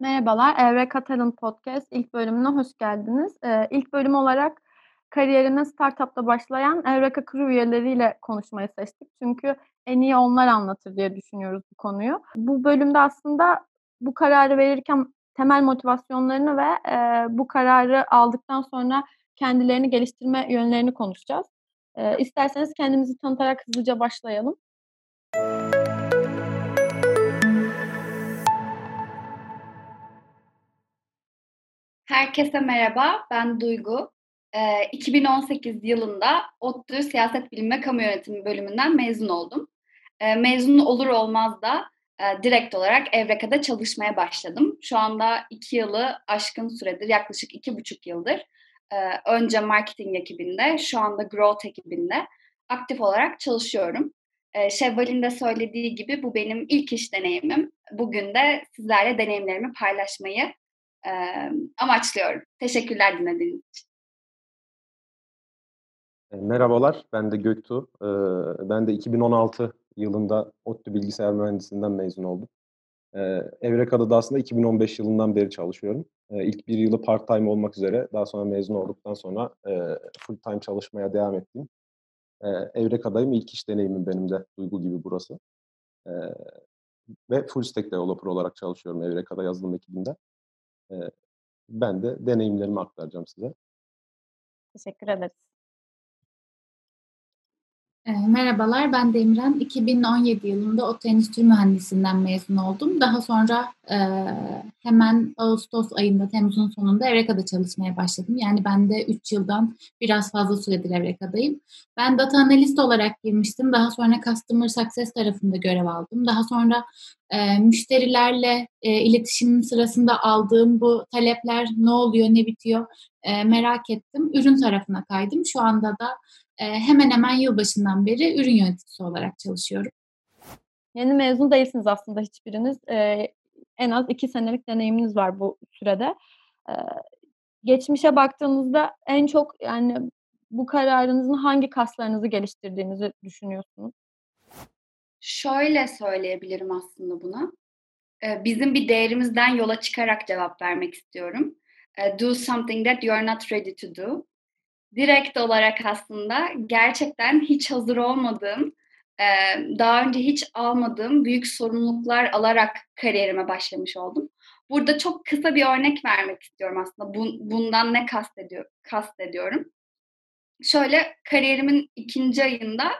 Merhabalar, Evre Katar'ın podcast ilk bölümüne hoş geldiniz. Eee, ilk bölüm olarak kariyerine startup'ta başlayan Evreka Crew üyeleriyle konuşmayı seçtik. Çünkü en iyi onlar anlatır diye düşünüyoruz bu konuyu. Bu bölümde aslında bu kararı verirken temel motivasyonlarını ve eee, bu kararı aldıktan sonra kendilerini geliştirme yönlerini konuşacağız. Eee, isterseniz kendimizi tanıtarak hızlıca başlayalım. Herkese merhaba, ben Duygu. Ee, 2018 yılında ODTÜ Siyaset Bilimi Kamu Yönetimi bölümünden mezun oldum. Ee, mezun olur olmaz da e, direkt olarak Evreka'da çalışmaya başladım. Şu anda iki yılı aşkın süredir, yaklaşık iki buçuk yıldır e, önce marketing ekibinde, şu anda growth ekibinde aktif olarak çalışıyorum. E, Şevval'in de söylediği gibi bu benim ilk iş deneyimim. Bugün de sizlerle deneyimlerimi paylaşmayı e, amaçlıyorum. Teşekkürler dinlediğiniz için. Merhabalar, ben de Göktuğ. Ben de 2016 yılında ODTÜ Bilgisayar Mühendisliğinden mezun oldum. Evreka'da da aslında 2015 yılından beri çalışıyorum. İlk bir yılı part-time olmak üzere, daha sonra mezun olduktan sonra full-time çalışmaya devam ettim. Evreka'dayım, ilk iş deneyimim benim de, Duygu gibi burası. Ve full stack developer olarak çalışıyorum Evreka'da yazılım ekibinde ben de deneyimlerimi aktaracağım size. Teşekkür ederiz. Merhabalar, ben Demirhan. 2017 yılında Oto Endüstri Mühendisliğinden mezun oldum. Daha sonra e, hemen Ağustos ayında, Temmuz'un sonunda Evreka'da çalışmaya başladım. Yani ben de 3 yıldan biraz fazla süredir Evreka'dayım. Ben data analist olarak girmiştim. Daha sonra Customer Success tarafında görev aldım. Daha sonra e, müşterilerle e, iletişim sırasında aldığım bu talepler ne oluyor, ne bitiyor e, merak ettim. Ürün tarafına kaydım. Şu anda da hemen hemen yılbaşından beri ürün yöneticisi olarak çalışıyorum. Yeni mezun değilsiniz aslında hiçbiriniz. E, en az iki senelik deneyiminiz var bu sürede. E, geçmişe baktığınızda en çok yani bu kararınızın hangi kaslarınızı geliştirdiğinizi düşünüyorsunuz? Şöyle söyleyebilirim aslında buna. Bizim bir değerimizden yola çıkarak cevap vermek istiyorum. Do something that you are not ready to do direkt olarak aslında gerçekten hiç hazır olmadığım, daha önce hiç almadığım büyük sorumluluklar alarak kariyerime başlamış oldum. Burada çok kısa bir örnek vermek istiyorum aslında. Bundan ne kastediyor, kastediyorum? Şöyle kariyerimin ikinci ayında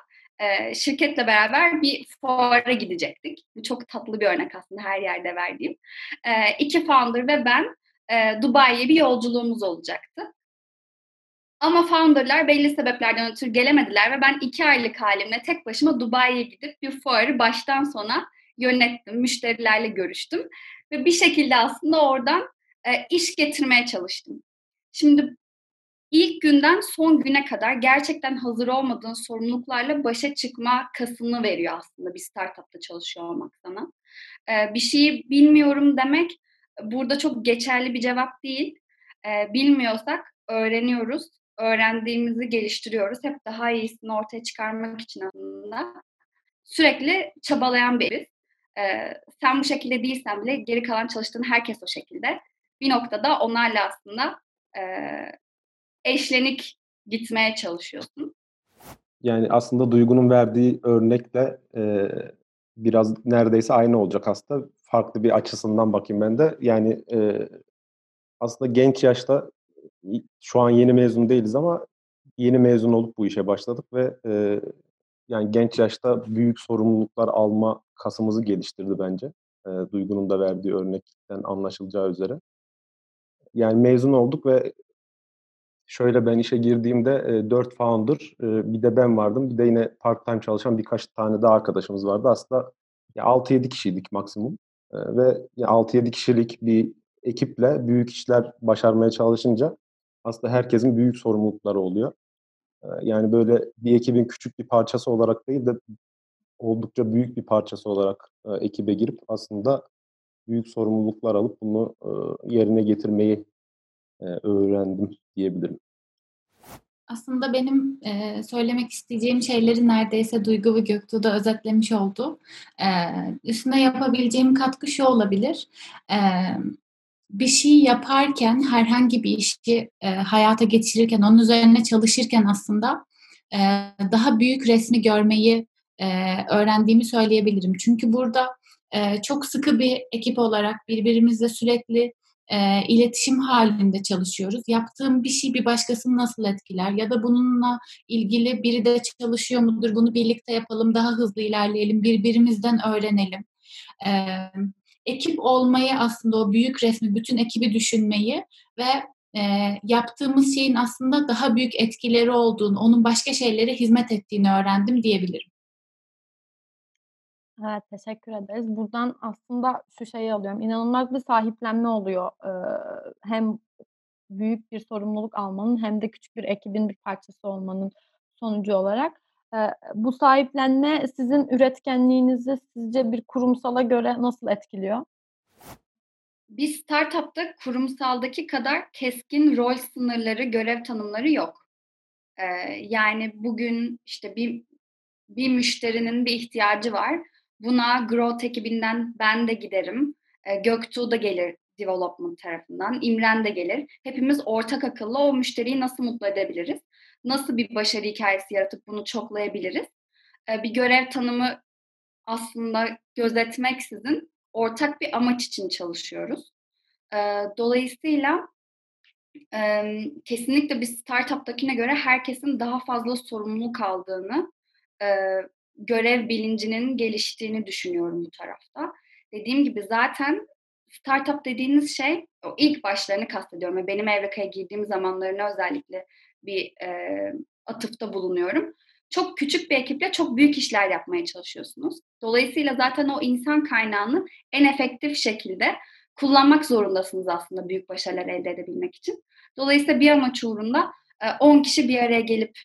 şirketle beraber bir fuara gidecektik. Bu çok tatlı bir örnek aslında her yerde verdiğim. İki founder ve ben Dubai'ye bir yolculuğumuz olacaktı. Ama founderlar belli sebeplerden ötürü gelemediler ve ben iki aylık halimle tek başıma Dubai'ye gidip bir fuarı baştan sona yönettim, müşterilerle görüştüm ve bir şekilde aslında oradan e, iş getirmeye çalıştım. Şimdi ilk günden son güne kadar gerçekten hazır olmadığın sorumluluklarla başa çıkma kasını veriyor aslında bir startupta çalışıyor olmak sana. E, bir şeyi bilmiyorum demek burada çok geçerli bir cevap değil. E, bilmiyorsak öğreniyoruz öğrendiğimizi geliştiriyoruz. Hep daha iyisini ortaya çıkarmak için aslında sürekli çabalayan biriz. Ee, sen bu şekilde değilsen bile geri kalan çalıştığın herkes o şekilde. Bir noktada onlarla aslında e, eşlenik gitmeye çalışıyorsun. Yani aslında Duygu'nun verdiği örnekle e, biraz neredeyse aynı olacak aslında. Farklı bir açısından bakayım ben de. Yani e, aslında genç yaşta şu an yeni mezun değiliz ama yeni mezun olup bu işe başladık ve e, yani genç yaşta büyük sorumluluklar alma kasımızı geliştirdi bence. E, Duygu'nun da verdiği örnekten anlaşılacağı üzere. Yani mezun olduk ve şöyle ben işe girdiğimde e, 4 founder, e, bir de ben vardım. Bir de yine part-time çalışan birkaç tane daha arkadaşımız vardı. Aslında ya 6-7 kişiydik maksimum. E, ve 6-7 kişilik bir ekiple büyük işler başarmaya çalışınca aslında herkesin büyük sorumlulukları oluyor. Yani böyle bir ekibin küçük bir parçası olarak değil de oldukça büyük bir parçası olarak ekibe girip aslında büyük sorumluluklar alıp bunu yerine getirmeyi öğrendim diyebilirim. Aslında benim e, söylemek isteyeceğim şeyleri neredeyse Duygu ve Göktuğ da özetlemiş oldu. E, üstüne yapabileceğim katkı şu olabilir. E, bir şey yaparken, herhangi bir işi e, hayata geçirirken, onun üzerine çalışırken aslında e, daha büyük resmi görmeyi e, öğrendiğimi söyleyebilirim. Çünkü burada e, çok sıkı bir ekip olarak birbirimizle sürekli e, iletişim halinde çalışıyoruz. Yaptığım bir şey bir başkasını nasıl etkiler ya da bununla ilgili biri de çalışıyor mudur? Bunu birlikte yapalım, daha hızlı ilerleyelim, birbirimizden öğrenelim. E, ekip olmayı aslında o büyük resmi, bütün ekibi düşünmeyi ve e, yaptığımız şeyin aslında daha büyük etkileri olduğunu, onun başka şeylere hizmet ettiğini öğrendim diyebilirim. Evet, teşekkür ederiz. Buradan aslında şu şeyi alıyorum, inanılmaz bir sahiplenme oluyor. Eee, hem büyük bir sorumluluk almanın hem de küçük bir ekibin bir parçası olmanın sonucu olarak. Bu sahiplenme sizin üretkenliğinizi sizce bir kurumsala göre nasıl etkiliyor? Bir startup'ta kurumsaldaki kadar keskin rol sınırları, görev tanımları yok. Eee, yani bugün işte bir bir müşterinin bir ihtiyacı var Buna Growth ekibinden ben de giderim. E, Göktuğ da gelir development tarafından. İmren de gelir. Hepimiz ortak akılla o müşteriyi nasıl mutlu edebiliriz? Nasıl bir başarı hikayesi yaratıp bunu çoklayabiliriz? Bir görev tanımı aslında gözetmeksizin ortak bir amaç için çalışıyoruz. Dolayısıyla e, kesinlikle bir startup'takine göre herkesin daha fazla sorumluluk aldığını görev bilincinin geliştiğini düşünüyorum bu tarafta. Dediğim gibi zaten startup dediğiniz şey o ilk başlarını kastediyorum benim Evreka'ya girdiğim zamanlarına özellikle bir e, atıfta bulunuyorum. Çok küçük bir ekiple çok büyük işler yapmaya çalışıyorsunuz. Dolayısıyla zaten o insan kaynağını en efektif şekilde kullanmak zorundasınız aslında büyük başarılar elde edebilmek için. Dolayısıyla bir amaç uğrunda 10 kişi bir araya gelip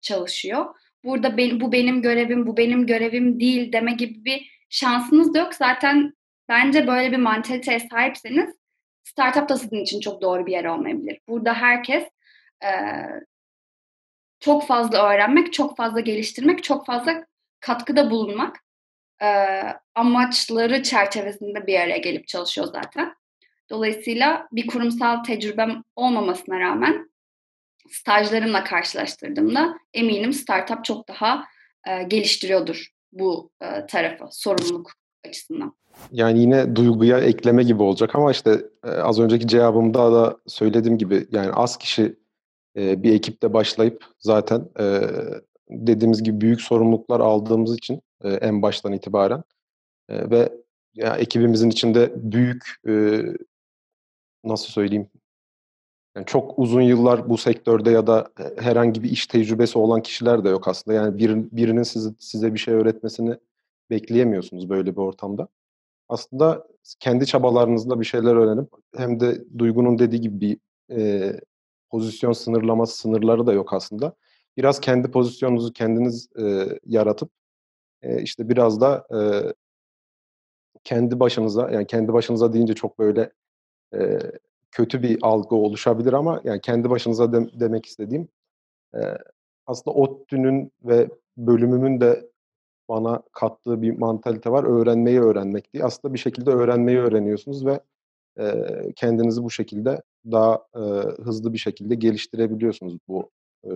çalışıyor burada ben, bu benim görevim, bu benim görevim değil deme gibi bir şansınız da yok. Zaten bence böyle bir mantaliteye sahipseniz startup da sizin için çok doğru bir yer olmayabilir. Burada herkes e, çok fazla öğrenmek, çok fazla geliştirmek, çok fazla katkıda bulunmak e, amaçları çerçevesinde bir araya gelip çalışıyor zaten. Dolayısıyla bir kurumsal tecrübem olmamasına rağmen stajlarımla karşılaştırdığımda eminim startup çok daha e, geliştiriyordur bu e, tarafı sorumluluk açısından. Yani yine duyguya ekleme gibi olacak ama işte e, az önceki cevabımda da söylediğim gibi yani az kişi e, bir ekipte başlayıp zaten e, dediğimiz gibi büyük sorumluluklar aldığımız için e, en baştan itibaren e, ve ya ekibimizin içinde büyük e, nasıl söyleyeyim yani çok uzun yıllar bu sektörde ya da herhangi bir iş tecrübesi olan kişiler de yok aslında. Yani bir, birinin size, size bir şey öğretmesini bekleyemiyorsunuz böyle bir ortamda. Aslında kendi çabalarınızla bir şeyler öğrenip hem de Duygu'nun dediği gibi bir e, pozisyon sınırlaması sınırları da yok aslında. Biraz kendi pozisyonunuzu kendiniz e, yaratıp e, işte biraz da e, kendi başınıza yani kendi başınıza deyince çok böyle e, kötü bir algı oluşabilir ama yani kendi başınıza de, demek istediğim e, aslında ODTÜ'nün ve bölümümün de bana kattığı bir mantalite var. Öğrenmeyi öğrenmek diye. Aslında bir şekilde öğrenmeyi öğreniyorsunuz ve e, kendinizi bu şekilde daha e, hızlı bir şekilde geliştirebiliyorsunuz bu e,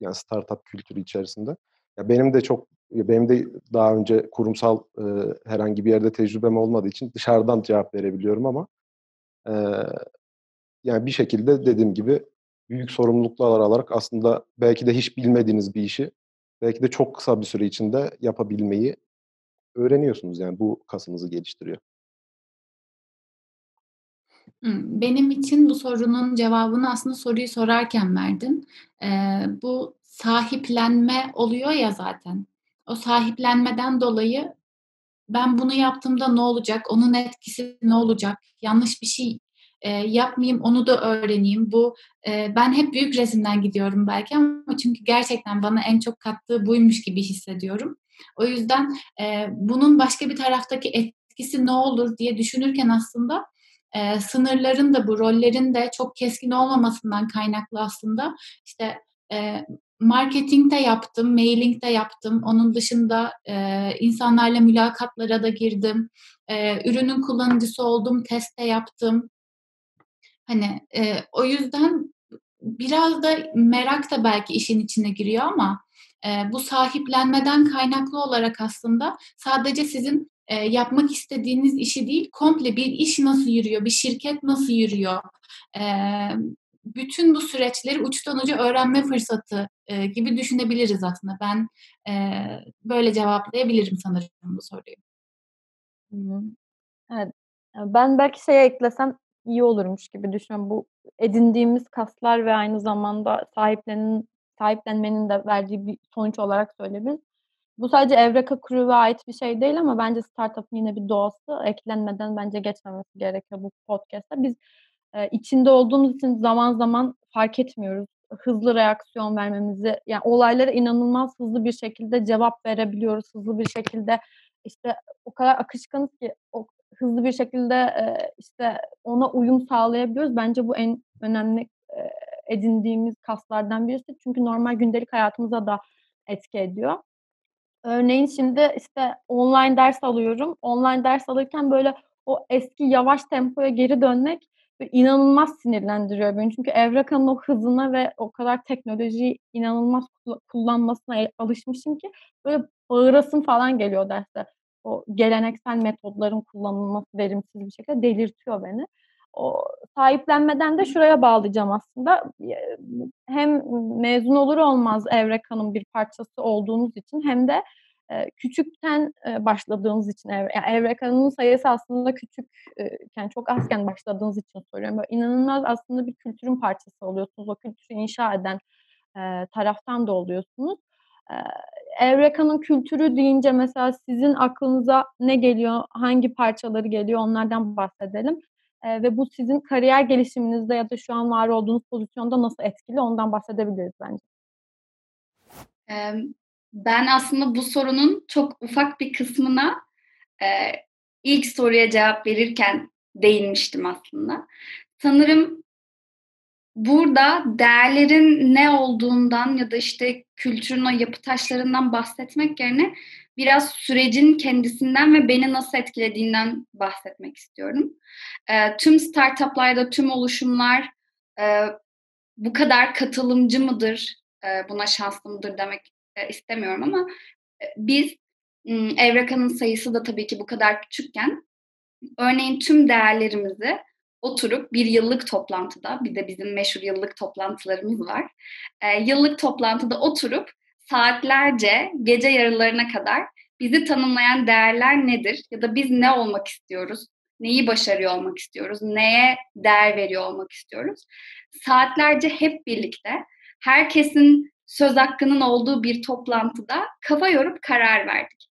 yani startup kültürü içerisinde. Ya benim de çok benim de daha önce kurumsal e, herhangi bir yerde tecrübem olmadığı için dışarıdan cevap verebiliyorum ama Eee, yani bir şekilde dediğim gibi büyük sorumluluklar alarak aslında belki de hiç bilmediğiniz bir işi belki de çok kısa bir süre içinde yapabilmeyi öğreniyorsunuz. Yani bu kasınızı geliştiriyor. Benim için bu sorunun cevabını aslında soruyu sorarken verdin. Ee, bu sahiplenme oluyor ya zaten. O sahiplenmeden dolayı ben bunu yaptığımda ne olacak, onun etkisi ne olacak, yanlış bir şey e, yapmayayım, onu da öğreneyim. Bu e, ben hep büyük resimden gidiyorum belki ama çünkü gerçekten bana en çok kattığı buymuş gibi hissediyorum. O yüzden e, bunun başka bir taraftaki etkisi ne olur diye düşünürken aslında e, sınırların da bu rollerin de çok keskin olmamasından kaynaklı aslında işte e, marketing de yaptım, mailing de yaptım. Onun dışında e, insanlarla mülakatlara da girdim. E, ürünün kullanıcısı oldum, test de yaptım. Hani e, o yüzden biraz da merak da belki işin içine giriyor ama e, bu sahiplenmeden kaynaklı olarak aslında sadece sizin e, yapmak istediğiniz işi değil, komple bir iş nasıl yürüyor, bir şirket nasıl yürüyor, e, bütün bu süreçleri uçtan uca öğrenme fırsatı e, gibi düşünebiliriz aslında. Ben e, böyle cevaplayabilirim sanırım bu soruyu. Evet. Ben belki şeye eklesem iyi olurmuş gibi düşünüyorum. Bu edindiğimiz kaslar ve aynı zamanda sahiplenin sahiplenmenin de verdiği bir sonuç olarak söyleyebiliriz. Bu sadece Evreka Crew'e ait bir şey değil ama bence startup'ın yine bir doğası eklenmeden bence geçmemesi gerekiyor bu podcast'ta. Biz e, içinde olduğumuz için zaman zaman fark etmiyoruz. Hızlı reaksiyon vermemizi, yani olaylara inanılmaz hızlı bir şekilde cevap verebiliyoruz. Hızlı bir şekilde işte o kadar akışkanız ki o hızlı bir şekilde e, işte ona uyum sağlayabiliyoruz. Bence bu en önemli e, edindiğimiz kaslardan birisi. Çünkü normal gündelik hayatımıza da etki ediyor. Örneğin şimdi işte online ders alıyorum. Online ders alırken böyle o eski yavaş tempoya geri dönmek inanılmaz sinirlendiriyor beni. Çünkü Evraka'nın o hızına ve o kadar teknolojiyi inanılmaz kullanmasına alışmışım ki böyle bağırasın falan geliyor derste. O geleneksel metodların kullanılması verimsiz bir şekilde delirtiyor beni. O sahiplenmeden de şuraya bağlayacağım aslında. Hem mezun olur olmaz Evreka'nın bir parçası olduğunuz için hem de küçükten başladığınız için yani Evreka'nın sayısı aslında küçükken çok azken başladığınız için soruyorum. Böyle inanılmaz aslında bir kültürün parçası oluyorsunuz. O kültürü inşa eden taraftan da oluyorsunuz. Evreka'nın kültürü deyince mesela sizin aklınıza ne geliyor, hangi parçaları geliyor onlardan bahsedelim. Ve bu sizin kariyer gelişiminizde ya da şu an var olduğunuz pozisyonda nasıl etkili ondan bahsedebiliriz bence. Ben aslında bu sorunun çok ufak bir kısmına e, ilk soruya cevap verirken değinmiştim aslında. Sanırım burada değerlerin ne olduğundan ya da işte kültürün o yapı taşlarından bahsetmek yerine biraz sürecin kendisinden ve beni nasıl etkilediğinden bahsetmek istiyorum. E, tüm startuplarda, tüm oluşumlar e, bu kadar katılımcı mıdır, e, buna şanslı mıdır demek e, istemiyorum ama e, biz Evraka'nın sayısı da tabii ki bu kadar küçükken örneğin tüm değerlerimizi oturup bir yıllık toplantıda bir de bizim meşhur yıllık toplantılarımız var. E, yıllık toplantıda oturup saatlerce gece yarılarına kadar bizi tanımlayan değerler nedir ya da biz ne olmak istiyoruz? Neyi başarıyor olmak istiyoruz? Neye değer veriyor olmak istiyoruz? Saatlerce hep birlikte herkesin söz hakkının olduğu bir toplantıda kafa yorup karar verdik.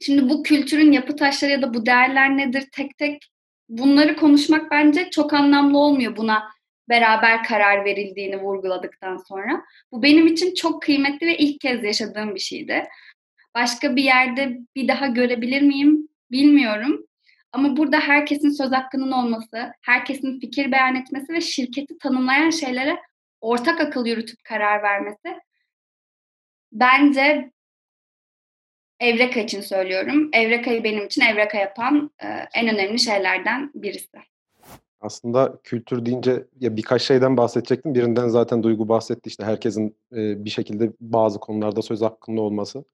Şimdi bu kültürün yapı taşları ya da bu değerler nedir tek tek bunları konuşmak bence çok anlamlı olmuyor buna beraber karar verildiğini vurguladıktan sonra. Bu benim için çok kıymetli ve ilk kez yaşadığım bir şeydi. Başka bir yerde bir daha görebilir miyim bilmiyorum. Ama burada herkesin söz hakkının olması, herkesin fikir beyan etmesi ve şirketi tanımlayan şeylere ortak akıl yürütüp karar vermesi bence Evreka için söylüyorum. Evreka'yı benim için Evreka yapan en önemli şeylerden birisi. Aslında kültür deyince ya birkaç şeyden bahsedecektim. Birinden zaten Duygu bahsetti işte herkesin e, bir şekilde bazı konularda söz hakkında olması.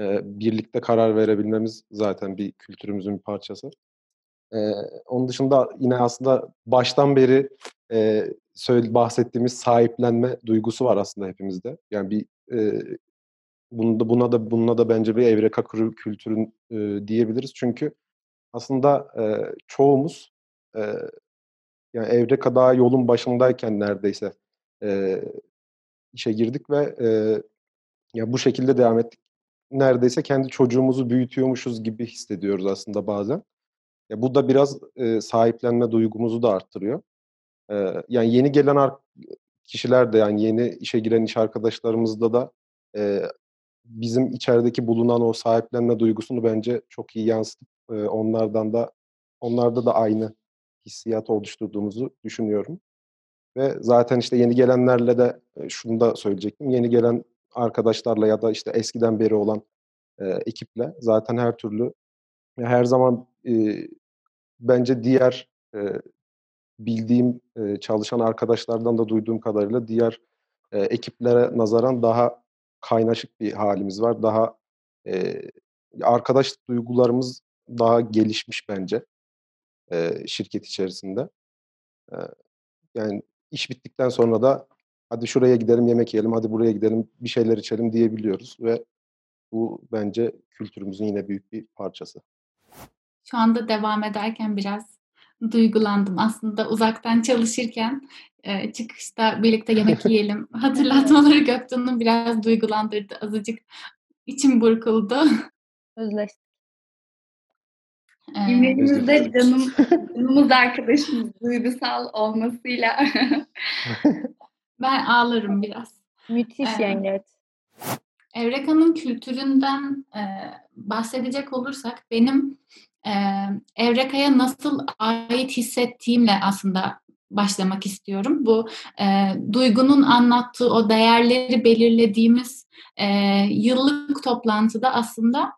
E, birlikte karar verebilmemiz zaten bir kültürümüzün bir parçası. E, onun dışında yine aslında baştan beri e, söyle, bahsettiğimiz sahiplenme duygusu var aslında hepimizde. Yani bir e, bunu da buna da bununla da bence bir evreka kültürün e, diyebiliriz. Çünkü aslında e, çoğumuz e, yani evreka daha yolun başındayken neredeyse e, işe girdik ve e, ya bu şekilde devam ettik. Neredeyse kendi çocuğumuzu büyütüyormuşuz gibi hissediyoruz aslında bazen. Ya bu da biraz e, sahiplenme duygumuzu da arttırıyor. E, yani yeni gelen kişiler de yani yeni işe giren iş arkadaşlarımızda da e, bizim içerideki bulunan o sahiplenme duygusunu bence çok iyi yansıtıp e, onlardan da onlarda da aynı hissiyat oluşturduğumuzu düşünüyorum. Ve zaten işte yeni gelenlerle de e, şunu da söyleyecektim. Yeni gelen arkadaşlarla ya da işte eskiden beri olan e, ekiple zaten her türlü her zaman e, bence diğer e, bildiğim e, çalışan arkadaşlardan da duyduğum kadarıyla diğer e, ekiplere nazaran daha kaynaşık bir halimiz var. Daha e, arkadaş duygularımız daha gelişmiş bence e, şirket içerisinde. E, yani iş bittikten sonra da hadi şuraya gidelim yemek yiyelim, hadi buraya gidelim bir şeyler içelim diyebiliyoruz ve bu bence kültürümüzün yine büyük bir parçası. Şu anda devam ederken biraz duygulandım. Aslında uzaktan çalışırken e, çıkışta birlikte yemek yiyelim hatırlatmaları Göktuğ'un biraz duygulandırdı. Azıcık içim burkuldu. Özleştik. İmrenimizde canım, canımız arkadaşımız duygusal olmasıyla. ben ağlarım biraz. Müthiş ee, yengeç. Evreka'nın kültüründen e, bahsedecek olursak benim e, Evreka'ya nasıl ait hissettiğimle aslında başlamak istiyorum. Bu e, duygunun anlattığı o değerleri belirlediğimiz e, yıllık toplantıda aslında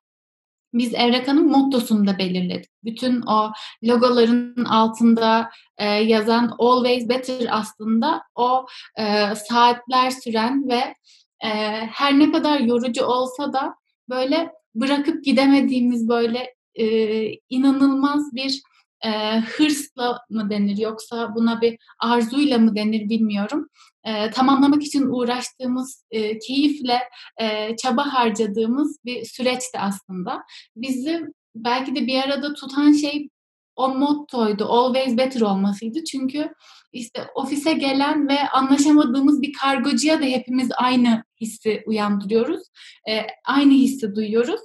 biz Evreka'nın mottosunu da belirledik. Bütün o logoların altında e, yazan Always Better aslında o e, saatler süren ve e, her ne kadar yorucu olsa da böyle bırakıp gidemediğimiz böyle e, inanılmaz bir e, hırsla mı denir yoksa buna bir arzuyla mı denir bilmiyorum. E, tamamlamak için uğraştığımız, e, keyifle e, çaba harcadığımız bir süreçti aslında. Bizi belki de bir arada tutan şey o mottoydu, always better olmasıydı. Çünkü işte ofise gelen ve anlaşamadığımız bir kargocuya da hepimiz aynı hissi uyandırıyoruz. E, aynı hissi duyuyoruz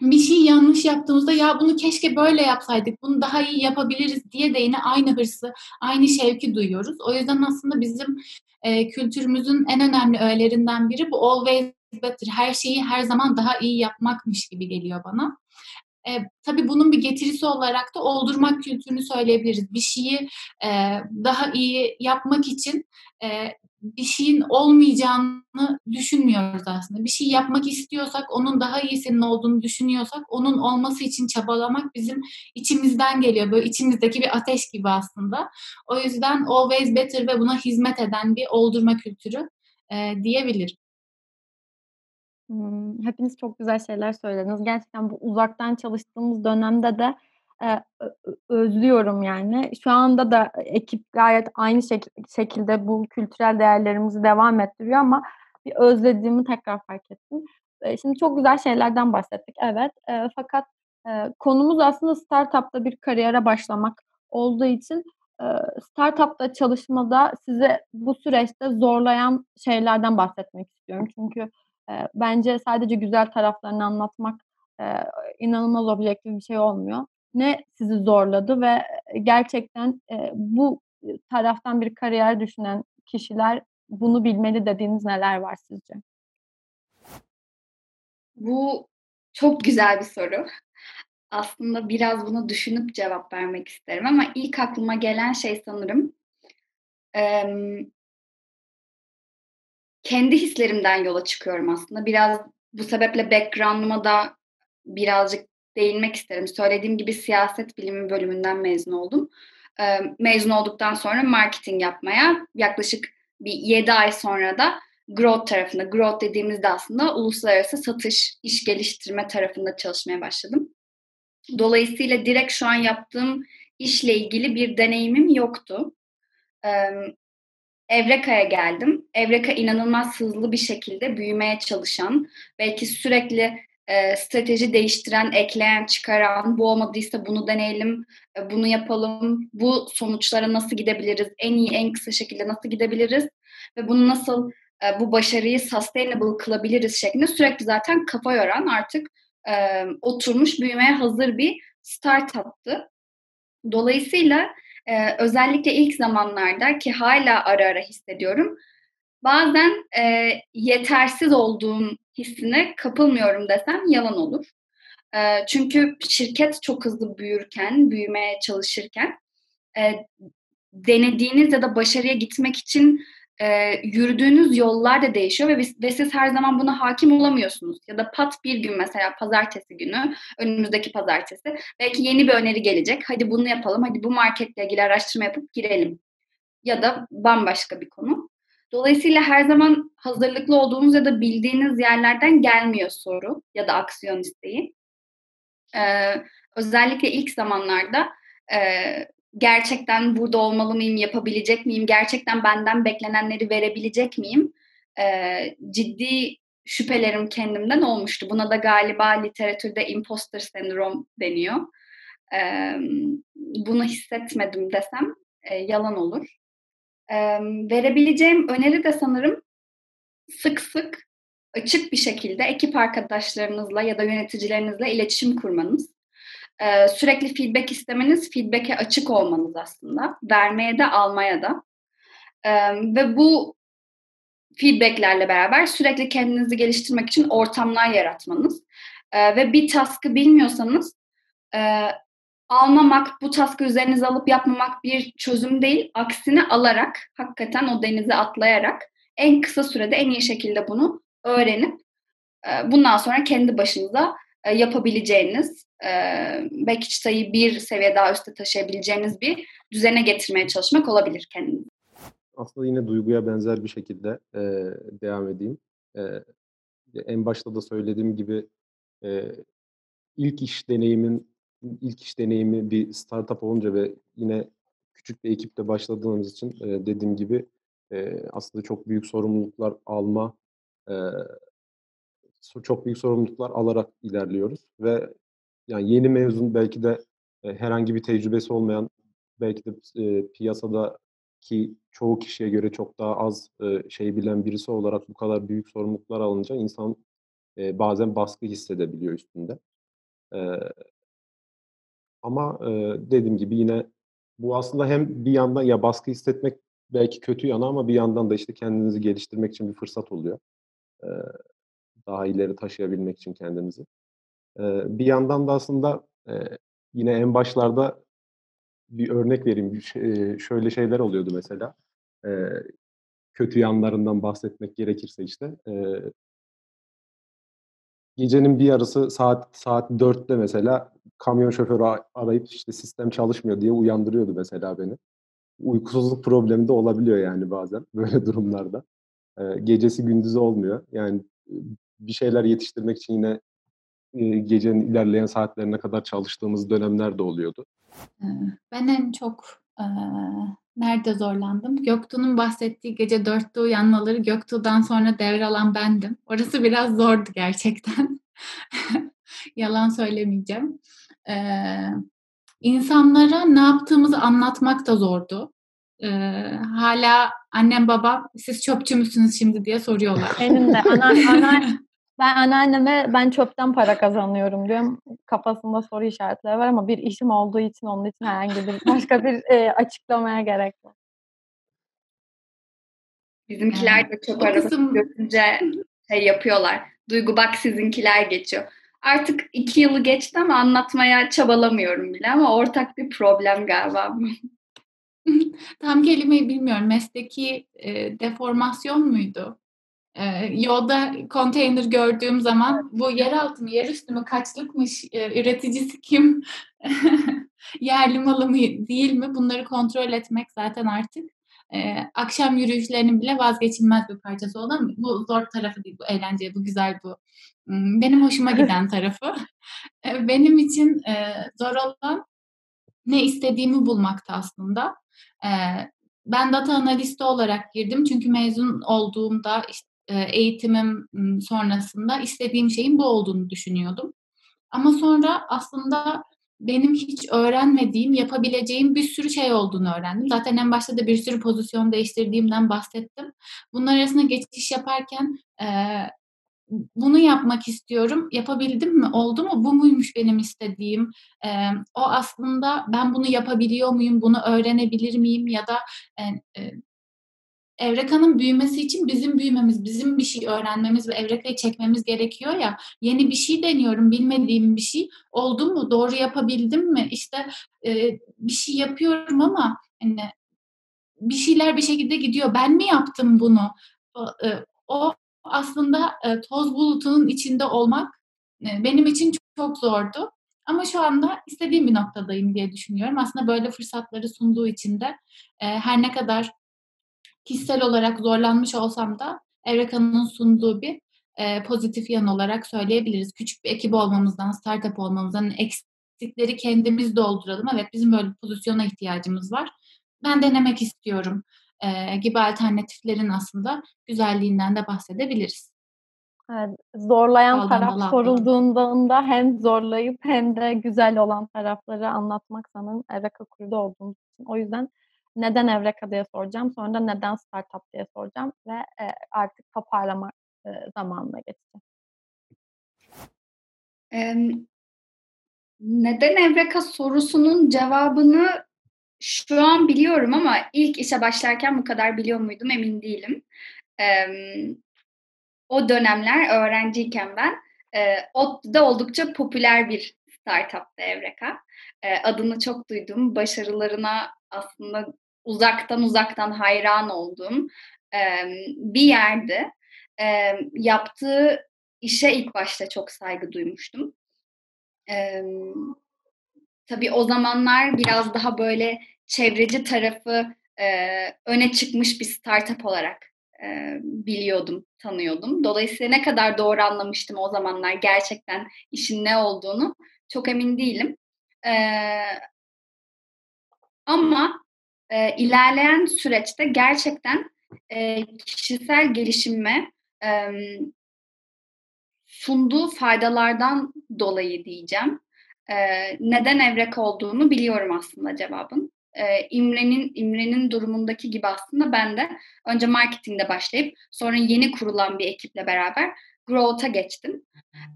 bir şey yanlış yaptığımızda ya bunu keşke böyle yapsaydık, bunu daha iyi yapabiliriz diye de yine aynı hırsı, aynı şevki duyuyoruz. O yüzden aslında bizim e, kültürümüzün en önemli öğelerinden biri bu always better, her şeyi her zaman daha iyi yapmakmış gibi geliyor bana. E, tabii bunun bir getirisi olarak da oldurmak kültürünü söyleyebiliriz. Bir şeyi e, daha iyi yapmak için e, bir şeyin olmayacağını düşünmüyoruz aslında. Bir şey yapmak istiyorsak, onun daha iyisinin olduğunu düşünüyorsak, onun olması için çabalamak bizim içimizden geliyor. Böyle içimizdeki bir ateş gibi aslında. O yüzden always better ve buna hizmet eden bir oldurma kültürü e, diyebilirim. Hmm, hepiniz çok güzel şeyler söylediniz. Gerçekten bu uzaktan çalıştığımız dönemde de e, özlüyorum yani. Şu anda da ekip gayet aynı şek- şekilde bu kültürel değerlerimizi devam ettiriyor ama bir özlediğimi tekrar fark ettim. E, şimdi çok güzel şeylerden bahsettik, evet. E, fakat e, konumuz aslında startupta bir kariyere başlamak olduğu için e, startupta çalışmada size bu süreçte zorlayan şeylerden bahsetmek istiyorum. Çünkü e, bence sadece güzel taraflarını anlatmak e, inanılmaz objektif bir şey olmuyor. Ne sizi zorladı ve gerçekten e, bu taraftan bir kariyer düşünen kişiler bunu bilmeli dediğiniz neler var sizce? Bu çok güzel bir soru. Aslında biraz bunu düşünüp cevap vermek isterim ama ilk aklıma gelen şey sanırım kendi hislerimden yola çıkıyorum aslında. Biraz bu sebeple background'ıma da birazcık değinmek isterim. Söylediğim gibi siyaset bilimi bölümünden mezun oldum. Mezun olduktan sonra marketing yapmaya yaklaşık bir 7 ay sonra da growth tarafında, growth dediğimizde aslında uluslararası satış, iş geliştirme tarafında çalışmaya başladım. Dolayısıyla direkt şu an yaptığım işle ilgili bir deneyimim yoktu. Evreka'ya geldim. Evreka inanılmaz hızlı bir şekilde büyümeye çalışan, belki sürekli e, strateji değiştiren, ekleyen, çıkaran, bu olmadıysa bunu deneyelim, e, bunu yapalım, bu sonuçlara nasıl gidebiliriz, en iyi, en kısa şekilde nasıl gidebiliriz ve bunu nasıl e, bu başarıyı sustainable kılabiliriz şeklinde sürekli zaten kafa yoran artık e, oturmuş büyümeye hazır bir startup'tı. Dolayısıyla e, özellikle ilk zamanlarda ki hala ara ara hissediyorum bazen e, yetersiz olduğum hissine kapılmıyorum desem yalan olur. E, çünkü şirket çok hızlı büyürken, büyümeye çalışırken e, denediğiniz ya da başarıya gitmek için e, yürüdüğünüz yollar da değişiyor ve, ve siz her zaman buna hakim olamıyorsunuz. Ya da pat bir gün mesela pazartesi günü, önümüzdeki pazartesi belki yeni bir öneri gelecek. Hadi bunu yapalım, hadi bu marketle ilgili araştırma yapıp girelim. Ya da bambaşka bir konu. Dolayısıyla her zaman hazırlıklı olduğunuz ya da bildiğiniz yerlerden gelmiyor soru ya da aksiyon isteği. Ee, özellikle ilk zamanlarda e, gerçekten burada olmalı mıyım, yapabilecek miyim, gerçekten benden beklenenleri verebilecek miyim? Ee, ciddi şüphelerim kendimden olmuştu. Buna da galiba literatürde imposter sendrom deniyor. Ee, bunu hissetmedim desem e, yalan olur. Ee, verebileceğim öneri de sanırım sık sık açık bir şekilde ekip arkadaşlarınızla ya da yöneticilerinizle iletişim kurmanız e, sürekli feedback istemeniz, feedback'e açık olmanız aslında. Vermeye de almaya da. E, ve bu feedbacklerle beraber sürekli kendinizi geliştirmek için ortamlar yaratmanız. E, ve bir task'ı bilmiyorsanız e, almamak, bu task'ı üzerinize alıp yapmamak bir çözüm değil. Aksine alarak, hakikaten o denize atlayarak en kısa sürede en iyi şekilde bunu öğrenip e, bundan sonra kendi başınıza e, yapabileceğiniz e, belki çıtayı bir seviye daha üstte taşıyabileceğiniz bir düzene getirmeye çalışmak olabilir kendiniz. Aslında yine duyguya benzer bir şekilde e, devam edeyim. E, en başta da söylediğim gibi e, ilk iş deneyimin ilk iş deneyimi bir startup olunca ve yine küçük bir ekiple başladığımız için e, dediğim gibi e, aslında çok büyük sorumluluklar alma e, çok büyük sorumluluklar alarak ilerliyoruz ve yani yeni mezun belki de e, herhangi bir tecrübesi olmayan belki de e, piyasadaki çoğu kişiye göre çok daha az e, şey bilen birisi olarak bu kadar büyük sorumluluklar alınca insan e, bazen baskı hissedebiliyor üstünde. E, ama e, dediğim gibi yine bu aslında hem bir yandan ya baskı hissetmek belki kötü yanı ama bir yandan da işte kendinizi geliştirmek için bir fırsat oluyor. E, daha ileri taşıyabilmek için kendimizi. E, bir yandan da aslında e, yine en başlarda bir örnek vereyim. Bir şey, şöyle şeyler oluyordu mesela. E, kötü yanlarından bahsetmek gerekirse işte. E, gecenin bir yarısı saat saat 4'te mesela kamyon şoförü arayıp işte sistem çalışmıyor diye uyandırıyordu mesela beni. Uykusuzluk problemi de olabiliyor yani bazen böyle durumlarda. E, gecesi gündüzü olmuyor. Yani bir şeyler yetiştirmek için yine gecenin ilerleyen saatlerine kadar çalıştığımız dönemler de oluyordu. Ben en çok e, nerede zorlandım? Göktuğ'un bahsettiği gece dörtte uyanmaları Göktuğ'dan sonra devralan bendim. Orası biraz zordu gerçekten. Yalan söylemeyeceğim. E, insanlara ne yaptığımızı anlatmak da zordu. E, hala annem babam siz çöpçü müsünüz şimdi diye soruyorlar. Benim de ana, ben anneanneme ben çöpten para kazanıyorum diyorum. Kafasında soru işaretleri var ama bir işim olduğu için onun için herhangi bir başka bir e, açıklamaya gerek yok. Bizimkiler de çok araba kısım... şey yapıyorlar. Duygu bak sizinkiler geçiyor. Artık iki yılı geçti ama anlatmaya çabalamıyorum bile ama ortak bir problem galiba. Tam kelimeyi bilmiyorum. Mesleki e, deformasyon muydu? Ee, yolda konteyner gördüğüm zaman bu yer altı mı yer üstü mü kaçlıkmış e, üreticisi kim yerli malı mı değil mi? Bunları kontrol etmek zaten artık e, akşam yürüyüşlerinin bile vazgeçilmez bir parçası oldu ama bu zor tarafı değil bu eğlence bu güzel bu hmm, benim hoşuma giden tarafı. E, benim için e, zor olan ne istediğimi bulmakta aslında. E, ben data analisti olarak girdim. Çünkü mezun olduğumda işte eğitimim sonrasında istediğim şeyin bu olduğunu düşünüyordum. Ama sonra aslında benim hiç öğrenmediğim, yapabileceğim bir sürü şey olduğunu öğrendim. Zaten en başta da bir sürü pozisyon değiştirdiğimden bahsettim. Bunlar arasında geçiş yaparken e, bunu yapmak istiyorum. Yapabildim mi? Oldu mu? Bu muymuş benim istediğim? E, o aslında ben bunu yapabiliyor muyum? Bunu öğrenebilir miyim? Ya da e, e, Evreka'nın büyümesi için bizim büyümemiz, bizim bir şey öğrenmemiz ve Evreka'yı çekmemiz gerekiyor ya. Yeni bir şey deniyorum, bilmediğim bir şey. Oldu mu? Doğru yapabildim mi? İşte e, bir şey yapıyorum ama hani bir şeyler bir şekilde gidiyor. Ben mi yaptım bunu? O, e, o aslında e, toz bulutunun içinde olmak e, benim için çok, çok zordu. Ama şu anda istediğim bir noktadayım diye düşünüyorum. Aslında böyle fırsatları sunduğu için de e, her ne kadar kişisel olarak zorlanmış olsam da Evreka'nın sunduğu bir e, pozitif yan olarak söyleyebiliriz. Küçük bir ekip olmamızdan, startup olmamızdan eksikleri kendimiz dolduralım. Evet bizim böyle bir pozisyona ihtiyacımız var. Ben denemek istiyorum e, gibi alternatiflerin aslında güzelliğinden de bahsedebiliriz. Evet, zorlayan taraf sorulduğunda hem zorlayıp hem de güzel olan tarafları anlatmak sanırım Evreka kurdu olduğumuz için. O yüzden neden Evreka diye soracağım. Sonra da neden startup diye soracağım ve e, artık toparlama e, zamanına geçeceğim. neden Evreka sorusunun cevabını şu an biliyorum ama ilk işe başlarken bu kadar biliyor muydum emin değilim. o dönemler öğrenciyken ben e, ODTÜ'de oldukça popüler bir startuptı Evreka. E, adını çok duydum. Başarılarına aslında uzaktan uzaktan hayran olduğum e, bir yerde e, yaptığı işe ilk başta çok saygı duymuştum. E, tabii o zamanlar biraz daha böyle çevreci tarafı e, öne çıkmış bir startup olarak e, biliyordum, tanıyordum. Dolayısıyla ne kadar doğru anlamıştım o zamanlar gerçekten işin ne olduğunu çok emin değilim. E, ama e, ilerleyen süreçte gerçekten e, kişisel gelişime e, sunduğu faydalardan dolayı diyeceğim. E, neden evrek olduğunu biliyorum aslında cevabın. E, İmre'nin İmre'nin durumundaki gibi aslında ben de önce marketingde başlayıp sonra yeni kurulan bir ekiple beraber growth'a geçtim.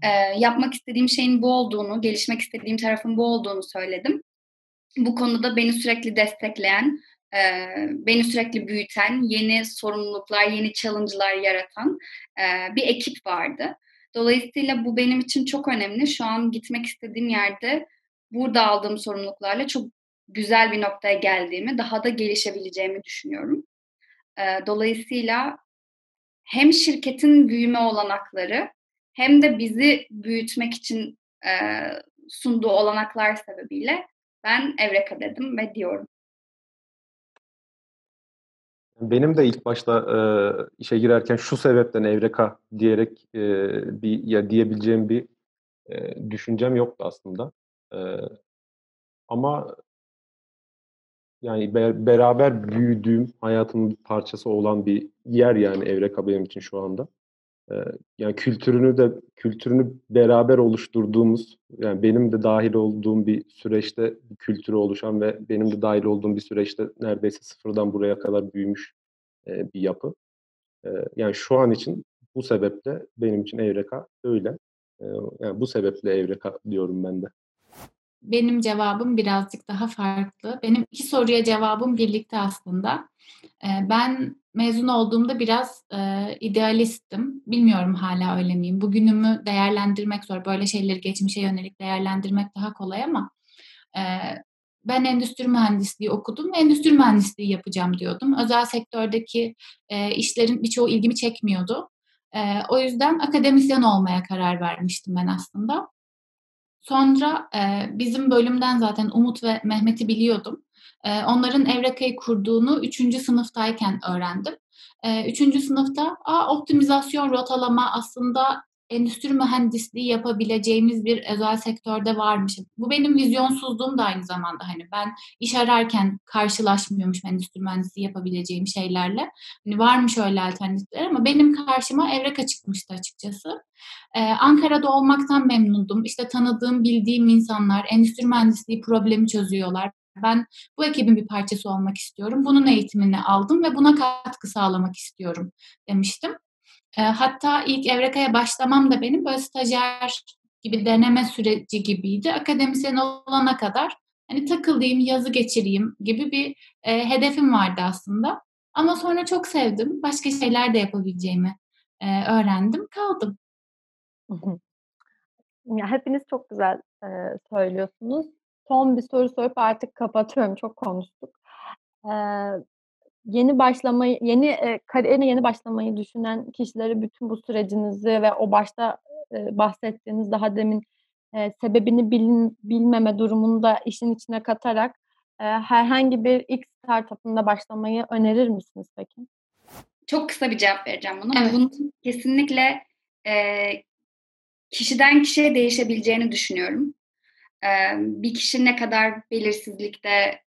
E, yapmak istediğim şeyin bu olduğunu, gelişmek istediğim tarafın bu olduğunu söyledim bu konuda beni sürekli destekleyen, e, beni sürekli büyüten, yeni sorumluluklar, yeni challenge'lar yaratan e, bir ekip vardı. Dolayısıyla bu benim için çok önemli. Şu an gitmek istediğim yerde burada aldığım sorumluluklarla çok güzel bir noktaya geldiğimi, daha da gelişebileceğimi düşünüyorum. E, dolayısıyla hem şirketin büyüme olanakları hem de bizi büyütmek için e, sunduğu olanaklar sebebiyle ben Evreka dedim ve diyorum. Benim de ilk başta e, işe girerken şu sebepten Evreka diyerek e, bir ya diyebileceğim bir e, düşüncem yoktu aslında. E, ama yani be, beraber büyüdüğüm hayatımın bir parçası olan bir yer yani Evreka benim için şu anda. Yani kültürünü de kültürünü beraber oluşturduğumuz yani benim de dahil olduğum bir süreçte bir kültürü oluşan ve benim de dahil olduğum bir süreçte neredeyse sıfırdan buraya kadar büyümüş e, bir yapı. E, yani şu an için bu sebeple benim için Evreka öyle. E, yani bu sebeple Evreka diyorum ben de. Benim cevabım birazcık daha farklı. Benim iki soruya cevabım birlikte aslında. E, ben mezun olduğumda biraz e, idealistim. Bilmiyorum hala öyle miyim. Bugünümü değerlendirmek zor. Böyle şeyleri geçmişe yönelik değerlendirmek daha kolay ama e, ben endüstri mühendisliği okudum ve endüstri mühendisliği yapacağım diyordum. Özel sektördeki e, işlerin birçoğu ilgimi çekmiyordu. O yüzden akademisyen olmaya karar vermiştim ben aslında. Sonra e, bizim bölümden zaten Umut ve Mehmet'i biliyordum. E, onların Evreka'yı kurduğunu 3. sınıftayken öğrendim. E, 3. sınıfta Aa, optimizasyon rotalama aslında endüstri mühendisliği yapabileceğimiz bir özel sektörde varmış. Bu benim vizyonsuzluğum da aynı zamanda hani ben iş ararken karşılaşmıyormuş endüstri mühendisliği yapabileceğim şeylerle. Hani varmış öyle alternatifler ama benim karşıma Evreka çıkmıştı açıkçası. Ee, Ankara'da olmaktan memnundum. İşte tanıdığım, bildiğim insanlar endüstri mühendisliği problemi çözüyorlar. Ben bu ekibin bir parçası olmak istiyorum. Bunun eğitimini aldım ve buna katkı sağlamak istiyorum demiştim. Hatta ilk Evreka'ya başlamam da benim böyle stajyer gibi deneme süreci gibiydi. Akademisyen olana kadar hani takılayım, yazı geçireyim gibi bir e, hedefim vardı aslında. Ama sonra çok sevdim. Başka şeyler de yapabileceğimi e, öğrendim, kaldım. Ya hepiniz çok güzel e, söylüyorsunuz. Son bir soru sorup artık kapatıyorum. Çok konuştuk. E, yeni başlamayı, yeni e, kariyerine yeni başlamayı düşünen kişileri bütün bu sürecinizi ve o başta e, bahsettiğiniz daha demin e, sebebini bilin, bilmeme durumunu da işin içine katarak e, herhangi bir ilk startup'ında başlamayı önerir misiniz peki? Çok kısa bir cevap vereceğim buna. Evet. Bunun kesinlikle e, kişiden kişiye değişebileceğini düşünüyorum. E, bir kişi ne kadar belirsizlikte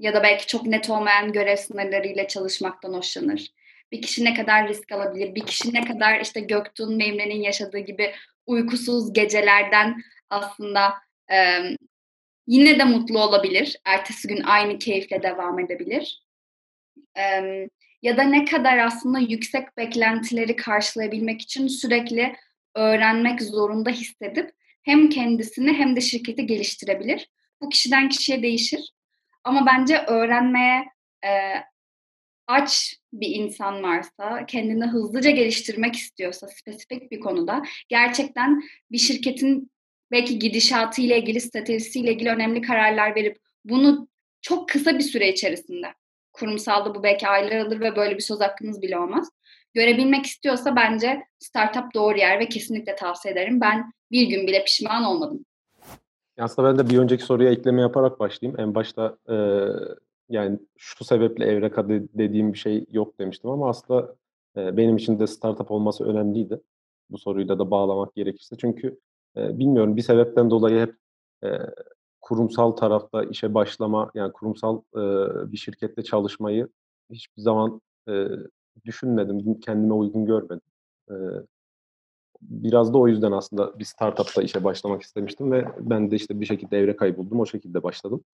ya da belki çok net olmayan görev sınırlarıyla çalışmaktan hoşlanır. Bir kişi ne kadar risk alabilir, bir kişi ne kadar işte Göktuğ'un Memre'nin yaşadığı gibi uykusuz gecelerden aslında e, yine de mutlu olabilir. Ertesi gün aynı keyifle devam edebilir. E, ya da ne kadar aslında yüksek beklentileri karşılayabilmek için sürekli öğrenmek zorunda hissedip hem kendisini hem de şirketi geliştirebilir. Bu kişiden kişiye değişir. Ama bence öğrenmeye e, aç bir insan varsa, kendini hızlıca geliştirmek istiyorsa spesifik bir konuda gerçekten bir şirketin belki gidişatı ile ilgili, stratejisiyle ilgili önemli kararlar verip bunu çok kısa bir süre içerisinde kurumsalda bu belki aylar alır ve böyle bir söz hakkınız bile olmaz. Görebilmek istiyorsa bence startup doğru yer ve kesinlikle tavsiye ederim. Ben bir gün bile pişman olmadım. Aslında ben de bir önceki soruya ekleme yaparak başlayayım. En başta e, yani şu sebeple Evreka de, dediğim bir şey yok demiştim ama aslında e, benim için de startup olması önemliydi. Bu soruyla da bağlamak gerekirse. Çünkü e, bilmiyorum bir sebepten dolayı hep e, kurumsal tarafta işe başlama, yani kurumsal e, bir şirkette çalışmayı hiçbir zaman e, düşünmedim, kendime uygun görmedim. E, biraz da o yüzden aslında bir startupta işe başlamak istemiştim ve ben de işte bir şekilde evre kayboldum, o şekilde başladım.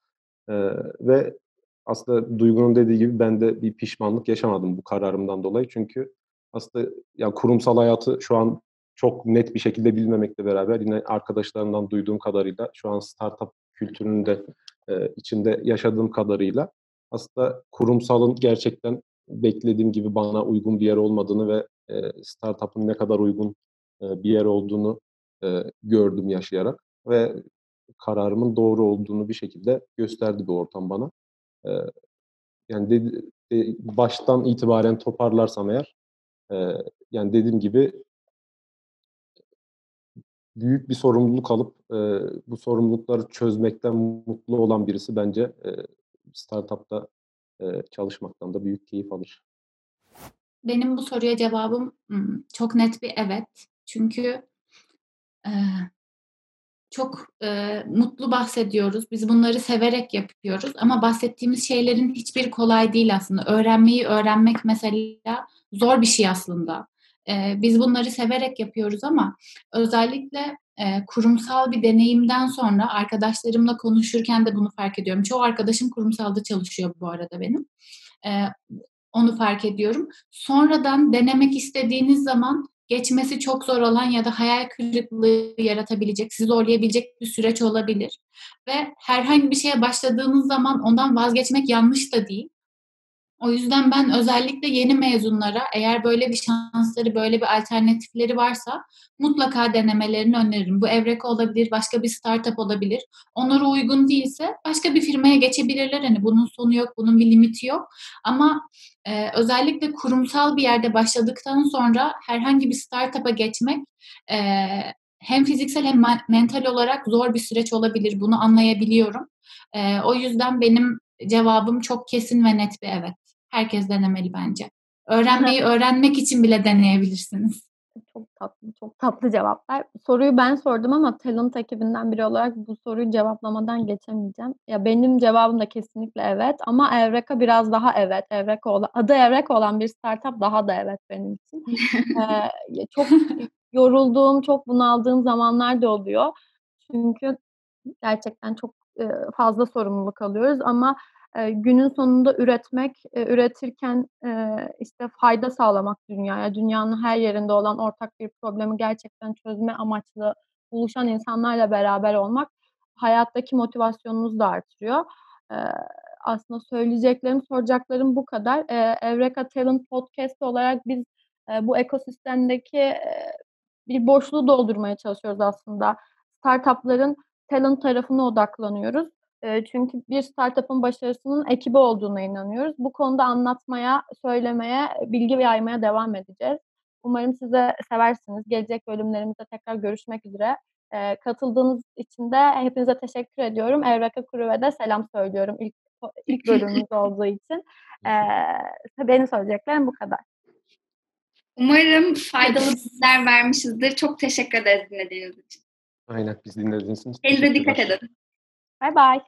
E, ve aslında Duygu'nun dediği gibi ben de bir pişmanlık yaşamadım bu kararımdan dolayı. Çünkü aslında ya kurumsal hayatı şu an çok net bir şekilde bilmemekle beraber yine arkadaşlarımdan duyduğum kadarıyla şu an startup kültürünün de e, içinde yaşadığım kadarıyla aslında kurumsalın gerçekten beklediğim gibi bana uygun bir yer olmadığını ve e, startup'ın ne kadar uygun bir yer olduğunu e, gördüm yaşayarak ve kararımın doğru olduğunu bir şekilde gösterdi bir ortam bana. E, yani de, de, baştan itibaren toparlarsam eğer e, yani dediğim gibi büyük bir sorumluluk alıp e, bu sorumlulukları çözmekten mutlu olan birisi bence e, startupta e, çalışmaktan da büyük keyif alır. Benim bu soruya cevabım çok net bir evet. Çünkü e, çok e, mutlu bahsediyoruz. Biz bunları severek yapıyoruz ama bahsettiğimiz şeylerin hiçbir kolay değil aslında. Öğrenmeyi öğrenmek mesela zor bir şey aslında. E, biz bunları severek yapıyoruz ama özellikle e, kurumsal bir deneyimden sonra arkadaşlarımla konuşurken de bunu fark ediyorum. Çoğu arkadaşım kurumsalda çalışıyor bu arada benim. E, onu fark ediyorum. Sonradan denemek istediğiniz zaman geçmesi çok zor olan ya da hayal kırıklığı yaratabilecek, sizi zorlayabilecek bir süreç olabilir. Ve herhangi bir şeye başladığınız zaman ondan vazgeçmek yanlış da değil. O yüzden ben özellikle yeni mezunlara eğer böyle bir şansları, böyle bir alternatifleri varsa mutlaka denemelerini öneririm. Bu Evreka olabilir, başka bir startup olabilir. Onlara uygun değilse başka bir firmaya geçebilirler. Hani bunun sonu yok, bunun bir limiti yok. Ama e, özellikle kurumsal bir yerde başladıktan sonra herhangi bir startup'a geçmek e, hem fiziksel hem mental olarak zor bir süreç olabilir. Bunu anlayabiliyorum. E, o yüzden benim cevabım çok kesin ve net bir evet. Herkes denemeli bence. Öğrenmeyi öğrenmek için bile deneyebilirsiniz. Çok tatlı, çok tatlı cevaplar. Soruyu ben sordum ama Talent ekibinden biri olarak bu soruyu cevaplamadan geçemeyeceğim. Ya benim cevabım da kesinlikle evet ama Evreka biraz daha evet. Evreka olan, adı Evreka olan bir startup daha da evet benim için. ee, çok yorulduğum, çok bunaldığım zamanlar da oluyor. Çünkü gerçekten çok fazla sorumluluk alıyoruz ama günün sonunda üretmek, üretirken işte fayda sağlamak dünyaya, dünyanın her yerinde olan ortak bir problemi gerçekten çözme amaçlı buluşan insanlarla beraber olmak hayattaki motivasyonunuzu da artırıyor. aslında söyleyeceklerim, soracaklarım bu kadar. Evreka Talent Podcast olarak biz bu ekosistemdeki bir boşluğu doldurmaya çalışıyoruz aslında. Startupların talent tarafına odaklanıyoruz. E, çünkü bir startup'ın başarısının ekibi olduğuna inanıyoruz. Bu konuda anlatmaya, söylemeye, bilgi yaymaya devam edeceğiz. Umarım size seversiniz. Gelecek bölümlerimizde tekrar görüşmek üzere. E, katıldığınız için de hepinize teşekkür ediyorum. Evraka Kuru de selam söylüyorum ilk ilk bölümümüz olduğu için. E, benim söyleyeceklerim bu kadar. Umarım faydalı bilgiler vermişizdir. Çok teşekkür ederiz dinlediğiniz için. Aynen biz dinlediğiniz için. Kendinize dikkat edin. Bye bye.